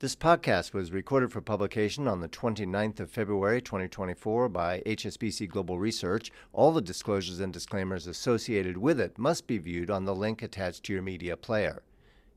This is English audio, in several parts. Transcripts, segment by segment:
This podcast was recorded for publication on the 29th of February 2024 by HSBC Global Research. All the disclosures and disclaimers associated with it must be viewed on the link attached to your media player.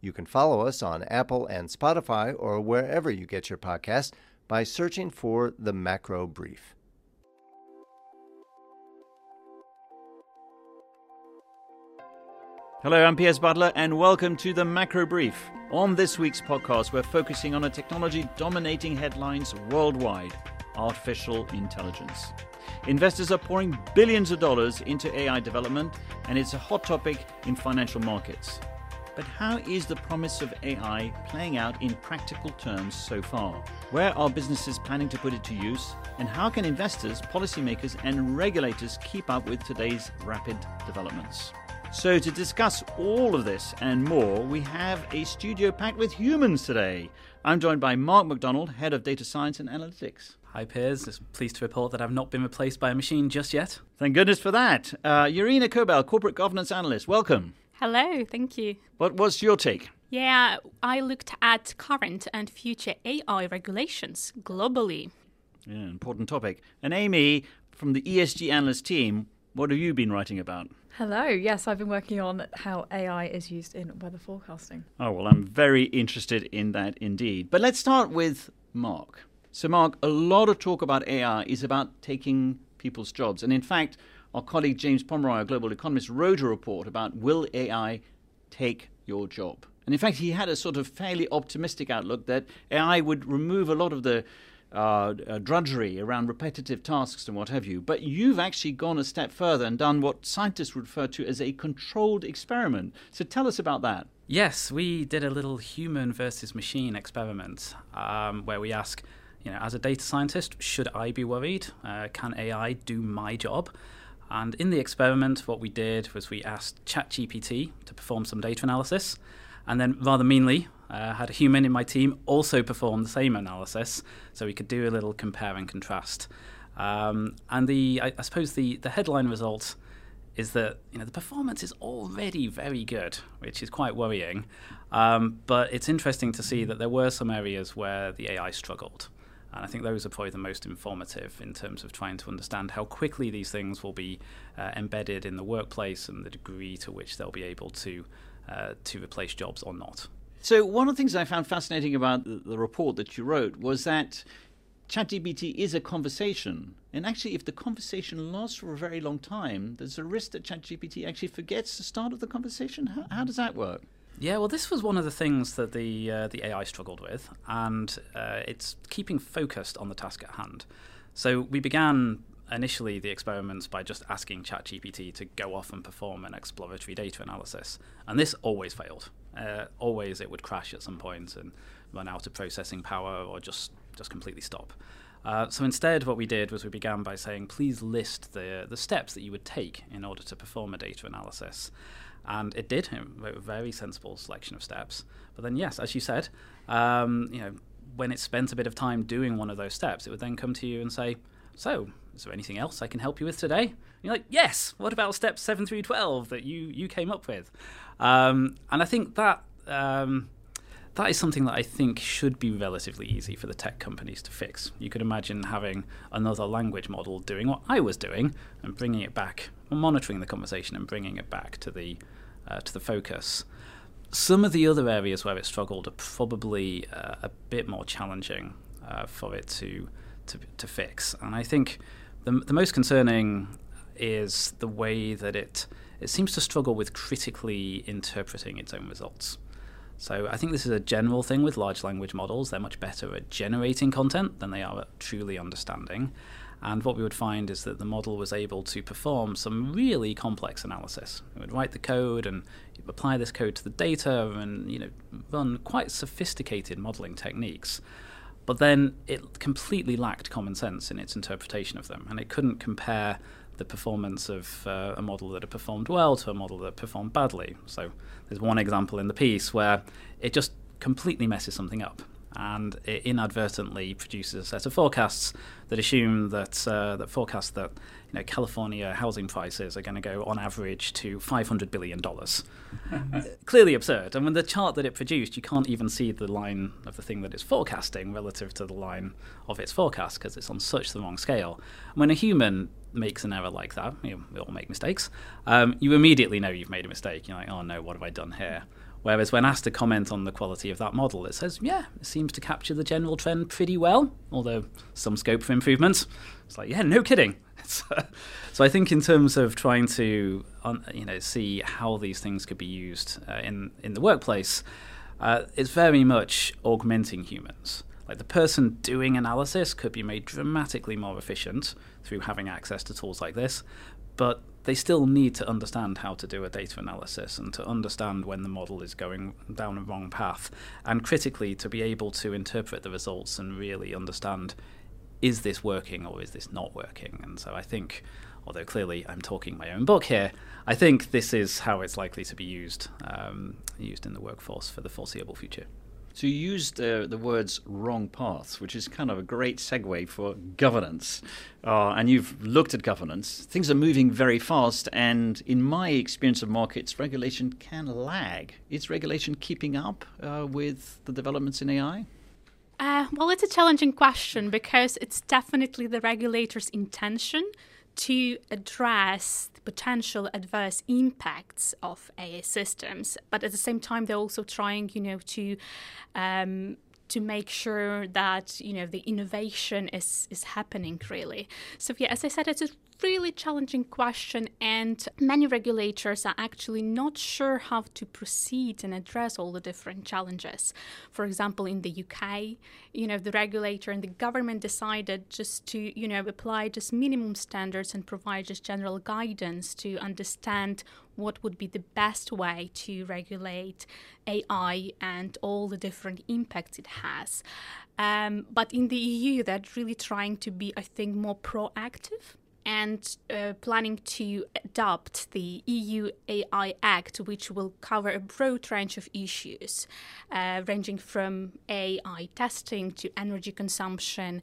You can follow us on Apple and Spotify or wherever you get your podcasts by searching for the Macro Brief. Hello, I'm Piers Butler, and welcome to the Macro Brief. On this week's podcast, we're focusing on a technology dominating headlines worldwide artificial intelligence. Investors are pouring billions of dollars into AI development, and it's a hot topic in financial markets. But how is the promise of AI playing out in practical terms so far? Where are businesses planning to put it to use? And how can investors, policymakers, and regulators keep up with today's rapid developments? So, to discuss all of this and more, we have a studio packed with humans today. I'm joined by Mark McDonald, Head of Data Science and Analytics. Hi, Piers. Pleased to report that I've not been replaced by a machine just yet. Thank goodness for that. Uh, Yaryna Kobel, Corporate Governance Analyst. Welcome. Hello, thank you. What was your take? Yeah, I looked at current and future AI regulations globally. Yeah, important topic. And Amy, from the ESG Analyst team, what have you been writing about? Hello. Yes, I've been working on how AI is used in weather forecasting. Oh, well, I'm very interested in that indeed. But let's start with Mark. So, Mark, a lot of talk about AI is about taking people's jobs. And in fact, our colleague James Pomeroy, a global economist, wrote a report about will AI take your job? And in fact, he had a sort of fairly optimistic outlook that AI would remove a lot of the uh, uh, drudgery around repetitive tasks and what have you. But you've actually gone a step further and done what scientists refer to as a controlled experiment. So tell us about that. Yes, we did a little human versus machine experiment um, where we ask, you know, as a data scientist, should I be worried? Uh, can AI do my job? And in the experiment, what we did was we asked ChatGPT to perform some data analysis. And then, rather meanly, uh, had a human in my team also perform the same analysis, so we could do a little compare and contrast. Um, and the, I, I, suppose the, the headline result is that you know the performance is already very good, which is quite worrying. Um, but it's interesting to see that there were some areas where the AI struggled. And I think those are probably the most informative in terms of trying to understand how quickly these things will be uh, embedded in the workplace and the degree to which they'll be able to uh, to replace jobs or not. So, one of the things I found fascinating about the, report that you wrote was that ChatGPT is a conversation. And actually, if the conversation lasts for a very long time, there's a risk that ChatGPT actually forgets the start of the conversation. How, how does that work? Yeah, well, this was one of the things that the uh, the AI struggled with, and uh, it's keeping focused on the task at hand. So we began initially the experiments by just asking ChatGPT to go off and perform an exploratory data analysis, and this always failed. Uh, always it would crash at some point and run out of processing power or just just completely stop. Uh, so instead, what we did was we began by saying, please list the the steps that you would take in order to perform a data analysis, and it did. a very sensible selection of steps. But then, yes, as you said, um, you know, when it spent a bit of time doing one of those steps, it would then come to you and say, so is there anything else I can help you with today? And you're like, yes. What about steps seven through twelve that you you came up with? Um, and I think that um, that is something that I think should be relatively easy for the tech companies to fix. You could imagine having another language model doing what I was doing and bringing it back, monitoring the conversation and bringing it back to the uh, to the focus. Some of the other areas where it struggled are probably uh, a bit more challenging uh, for it to, to to fix, and I think the, the most concerning is the way that it it seems to struggle with critically interpreting its own results. So I think this is a general thing with large language models. They're much better at generating content than they are at truly understanding. And what we would find is that the model was able to perform some really complex analysis. It would write the code and apply this code to the data and you know run quite sophisticated modeling techniques. But then it completely lacked common sense in its interpretation of them, and it couldn't compare the performance of uh, a model that had performed well to a model that performed badly. So there's one example in the piece where it just completely messes something up. And it inadvertently produces a set of forecasts that assume that uh, that forecast that you know California housing prices are going to go on average to 500 billion dollars. Clearly absurd. I mean, the chart that it produced, you can't even see the line of the thing that it's forecasting relative to the line of its forecast because it's on such the wrong scale. When a human makes an error like that, you know, we all make mistakes. Um, you immediately know you've made a mistake. You're like, oh no, what have I done here? Whereas when asked to comment on the quality of that model, it says, yeah, it seems to capture the general trend pretty well, although some scope for improvement. It's like, yeah, no kidding. so I think in terms of trying to, you know, see how these things could be used uh, in in the workplace, uh, it's very much augmenting humans. Like the person doing analysis could be made dramatically more efficient through having access to tools like this, but they still need to understand how to do a data analysis and to understand when the model is going down a wrong path, and critically to be able to interpret the results and really understand is this working or is this not working? And so I think, although clearly I'm talking my own book here, I think this is how it's likely to be used um, used in the workforce for the foreseeable future. So you used uh, the words wrong paths, which is kind of a great segue for governance. Uh, and you've looked at governance. Things are moving very fast, and in my experience of markets, regulation can lag. Is regulation keeping up uh, with the developments in AI? Uh, well, it's a challenging question because it's definitely the regulator's intention to address the potential adverse impacts of AI systems, but at the same time, they're also trying, you know, to um, to make sure that you know the innovation is is happening really. So yeah, as I said, it's a really challenging question, and many regulators are actually not sure how to proceed and address all the different challenges. For example, in the UK, you know, the regulator and the government decided just to, you know, apply just minimum standards and provide just general guidance to understand what would be the best way to regulate AI and all the different impacts it has. Um, but in the EU, they're really trying to be, I think, more proactive and uh, planning to adopt the EU AI Act, which will cover a broad range of issues, uh, ranging from AI testing to energy consumption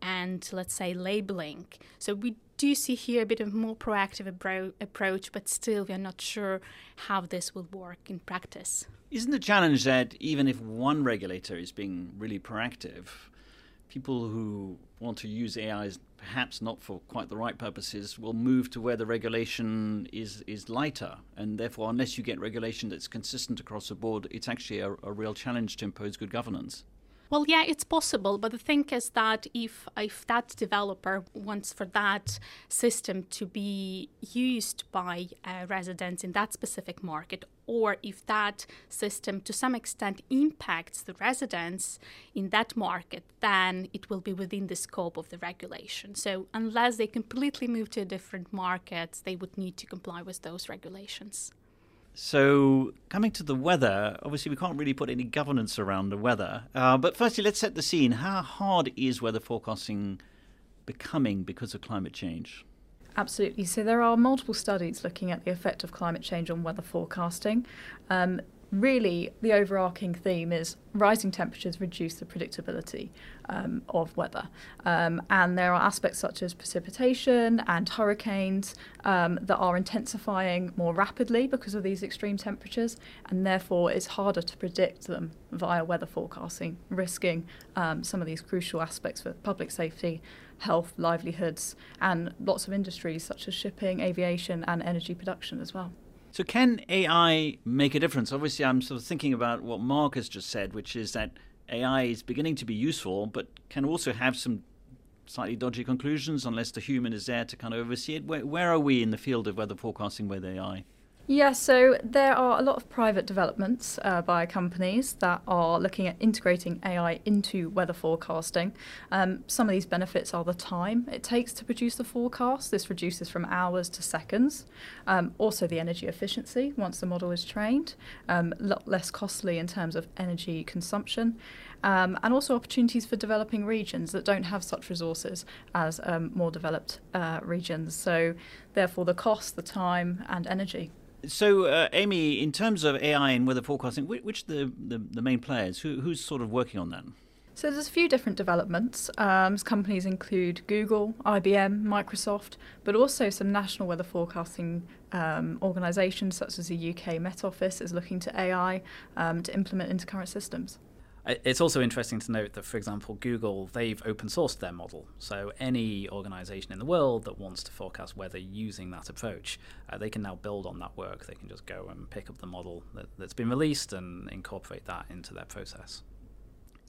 and, let's say, labeling. So we do see here a bit of more proactive abro- approach, but still we are not sure how this will work in practice. Isn't the challenge that even if one regulator is being really proactive, people who want to use AI perhaps not for quite the right purposes will move to where the regulation is is lighter. And therefore unless you get regulation that's consistent across the board it's actually a, a real challenge to impose good governance. Well, yeah, it's possible, but the thing is that if if that developer wants for that system to be used by uh, residents in that specific market, or if that system to some extent impacts the residents in that market, then it will be within the scope of the regulation. So unless they completely move to a different market, they would need to comply with those regulations. So, coming to the weather, obviously we can't really put any governance around the weather. Uh, but firstly, let's set the scene. How hard is weather forecasting becoming because of climate change? Absolutely. So, there are multiple studies looking at the effect of climate change on weather forecasting. Um, really the overarching theme is rising temperatures reduce the predictability um, of weather. Um, and there are aspects such as precipitation and hurricanes um, that are intensifying more rapidly because of these extreme temperatures, and therefore it's harder to predict them via weather forecasting, risking um, some of these crucial aspects for public safety. Health, livelihoods, and lots of industries such as shipping, aviation, and energy production as well. So, can AI make a difference? Obviously, I'm sort of thinking about what Mark has just said, which is that AI is beginning to be useful, but can also have some slightly dodgy conclusions unless the human is there to kind of oversee it. Where, where are we in the field of weather forecasting with AI? Yeah, so there are a lot of private developments uh, by companies that are looking at integrating AI into weather forecasting. Um, some of these benefits are the time it takes to produce the forecast. This reduces from hours to seconds. Um, also, the energy efficiency once the model is trained, um, a lot less costly in terms of energy consumption. Um, and also opportunities for developing regions that don't have such resources as um, more developed uh, regions. So, therefore, the cost, the time, and energy so, uh, Amy, in terms of AI and weather forecasting, which, which the, the, the main players? Who, who's sort of working on that? So there's a few different developments. Um, companies include Google, IBM, Microsoft, but also some national weather forecasting um, organisations such as the UK Met Office is looking to AI um, to implement into current systems. It's also interesting to note that, for example, Google, they've open sourced their model. So any organization in the world that wants to forecast weather using that approach, uh, they can now build on that work. They can just go and pick up the model that, that's been released and incorporate that into their process.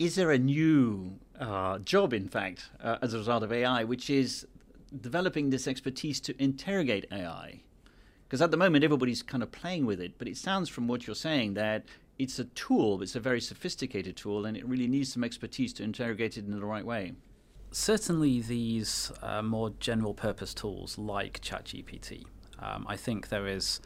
Is there a new uh, job, in fact, uh, as a result of AI, which is developing this expertise to interrogate AI? Because at the moment, everybody's kind of playing with it, but it sounds from what you're saying that it's a tool, it's a very sophisticated tool, and it really needs some expertise to interrogate it in the right way. Certainly, these uh, more general purpose tools like ChatGPT, um, I think there is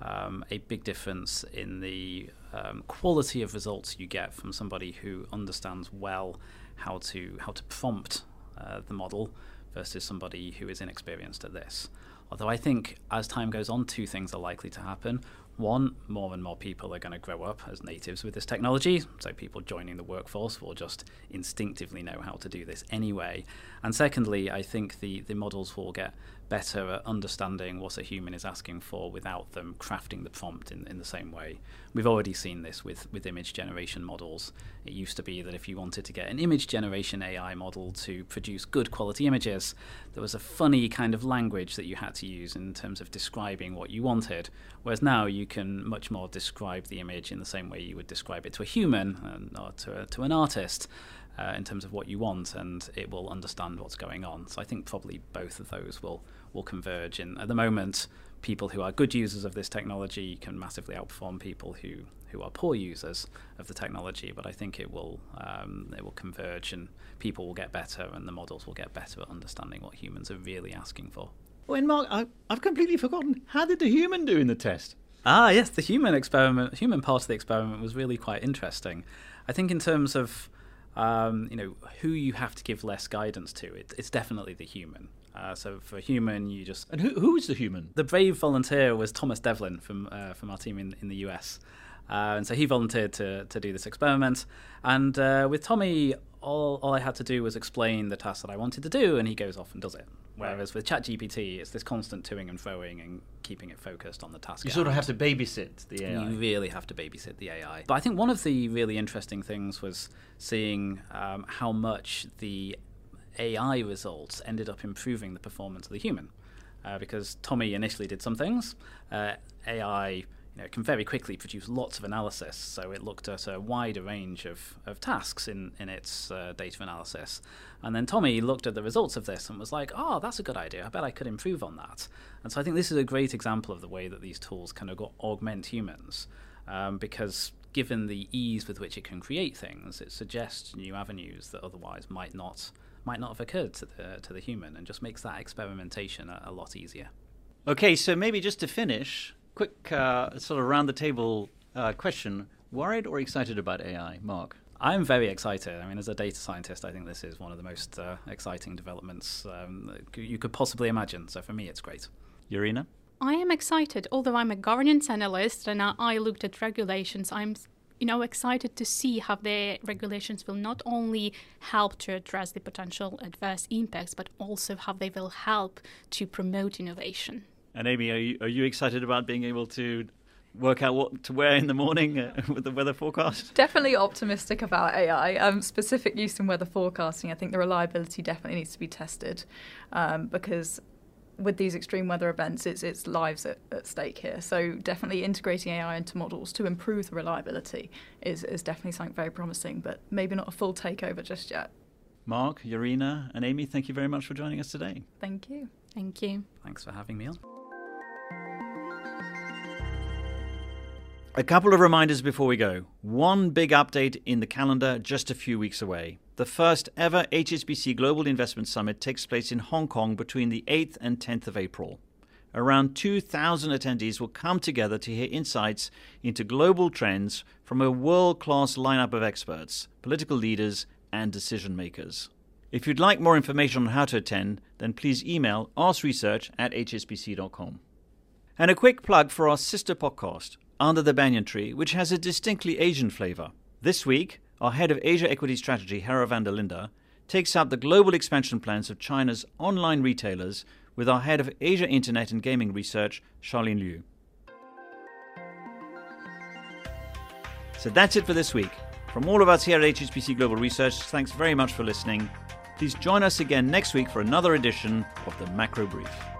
um, a big difference in the um, quality of results you get from somebody who understands well how to how to prompt uh, the model versus somebody who is inexperienced at this. Although I think as time goes on, two things are likely to happen. One, more and more people are going to grow up as natives with this technology, so people joining the workforce will just instinctively know how to do this anyway. And secondly, I think the, the models will get better at understanding what a human is asking for without them crafting the prompt in, in the same way. We've already seen this with, with image generation models. It used to be that if you wanted to get an image generation AI model to produce good quality images, there was a funny kind of language that you had to use in terms of describing what you wanted. Whereas now you can much more describe the image in the same way you would describe it to a human or to, a, to an artist uh, in terms of what you want, and it will understand what's going on. So I think probably both of those will will converge. And at the moment, people who are good users of this technology can massively outperform people who who are poor users of the technology. But I think it will um, it will converge, and people will get better, and the models will get better at understanding what humans are really asking for. When Mark, I, I've completely forgotten. How did the human do in the test? Ah, yes, the human experiment, human part of the experiment was really quite interesting. I think in terms of um, you know, who you have to give less guidance to, it, it's definitely the human. Uh, so for human, you just and who who is the human? The brave volunteer was Thomas Devlin from uh, from our team in in the US, uh, and so he volunteered to to do this experiment. And uh, with Tommy, all all I had to do was explain the task that I wanted to do, and he goes off and does it. Whereas with ChatGPT, it's this constant toing and froing and keeping it focused on the task. You sort of have to babysit the AI. You really have to babysit the AI. But I think one of the really interesting things was seeing um, how much the AI results ended up improving the performance of the human. Uh, because Tommy initially did some things, uh, AI you know, can very quickly produce lots of analysis. So it looked at a wider range of, of tasks in, in its uh, data analysis. And then Tommy looked at the results of this and was like, oh, that's a good idea. I bet I could improve on that. And so I think this is a great example of the way that these tools kind of augment humans. Um, because given the ease with which it can create things, it suggests new avenues that otherwise might not might not have occurred to the to the human, and just makes that experimentation a, a lot easier. Okay, so maybe just to finish, quick uh, sort of round the table uh, question: worried or excited about AI, Mark? I'm very excited. I mean, as a data scientist, I think this is one of the most uh, exciting developments um, you could possibly imagine. So for me, it's great. Yaryna? I am excited. Although I'm a governance analyst and I looked at regulations, I'm you know excited to see how the regulations will not only help to address the potential adverse impacts, but also how they will help to promote innovation. And Amy, are you, are you excited about being able to work out what to wear in the morning uh, with the weather forecast? Definitely optimistic about AI. Um, specific use in weather forecasting, I think the reliability definitely needs to be tested um, because with these extreme weather events, it's it's lives at, at stake here. So definitely integrating AI into models to improve the reliability is, is definitely something very promising, but maybe not a full takeover just yet. Mark, Yaryna, and Amy, thank you very much for joining us today. Thank you. Thank you. Thanks for having me on. A couple of reminders before we go. One big update in the calendar just a few weeks away. The first ever HSBC Global Investment Summit takes place in Hong Kong between the 8th and 10th of April. Around 2,000 attendees will come together to hear insights into global trends from a world class lineup of experts, political leaders, and decision makers. If you'd like more information on how to attend, then please email askresearch at hsbc.com. And a quick plug for our sister podcast, under the Banyan Tree, which has a distinctly Asian flavour. This week, our head of Asia Equity Strategy, Herald van der Linde, takes up the global expansion plans of China's online retailers with our head of Asia Internet and Gaming Research, Charlene Liu. So that's it for this week. From all of us here at HSBC Global Research, thanks very much for listening. Please join us again next week for another edition of the Macro Brief.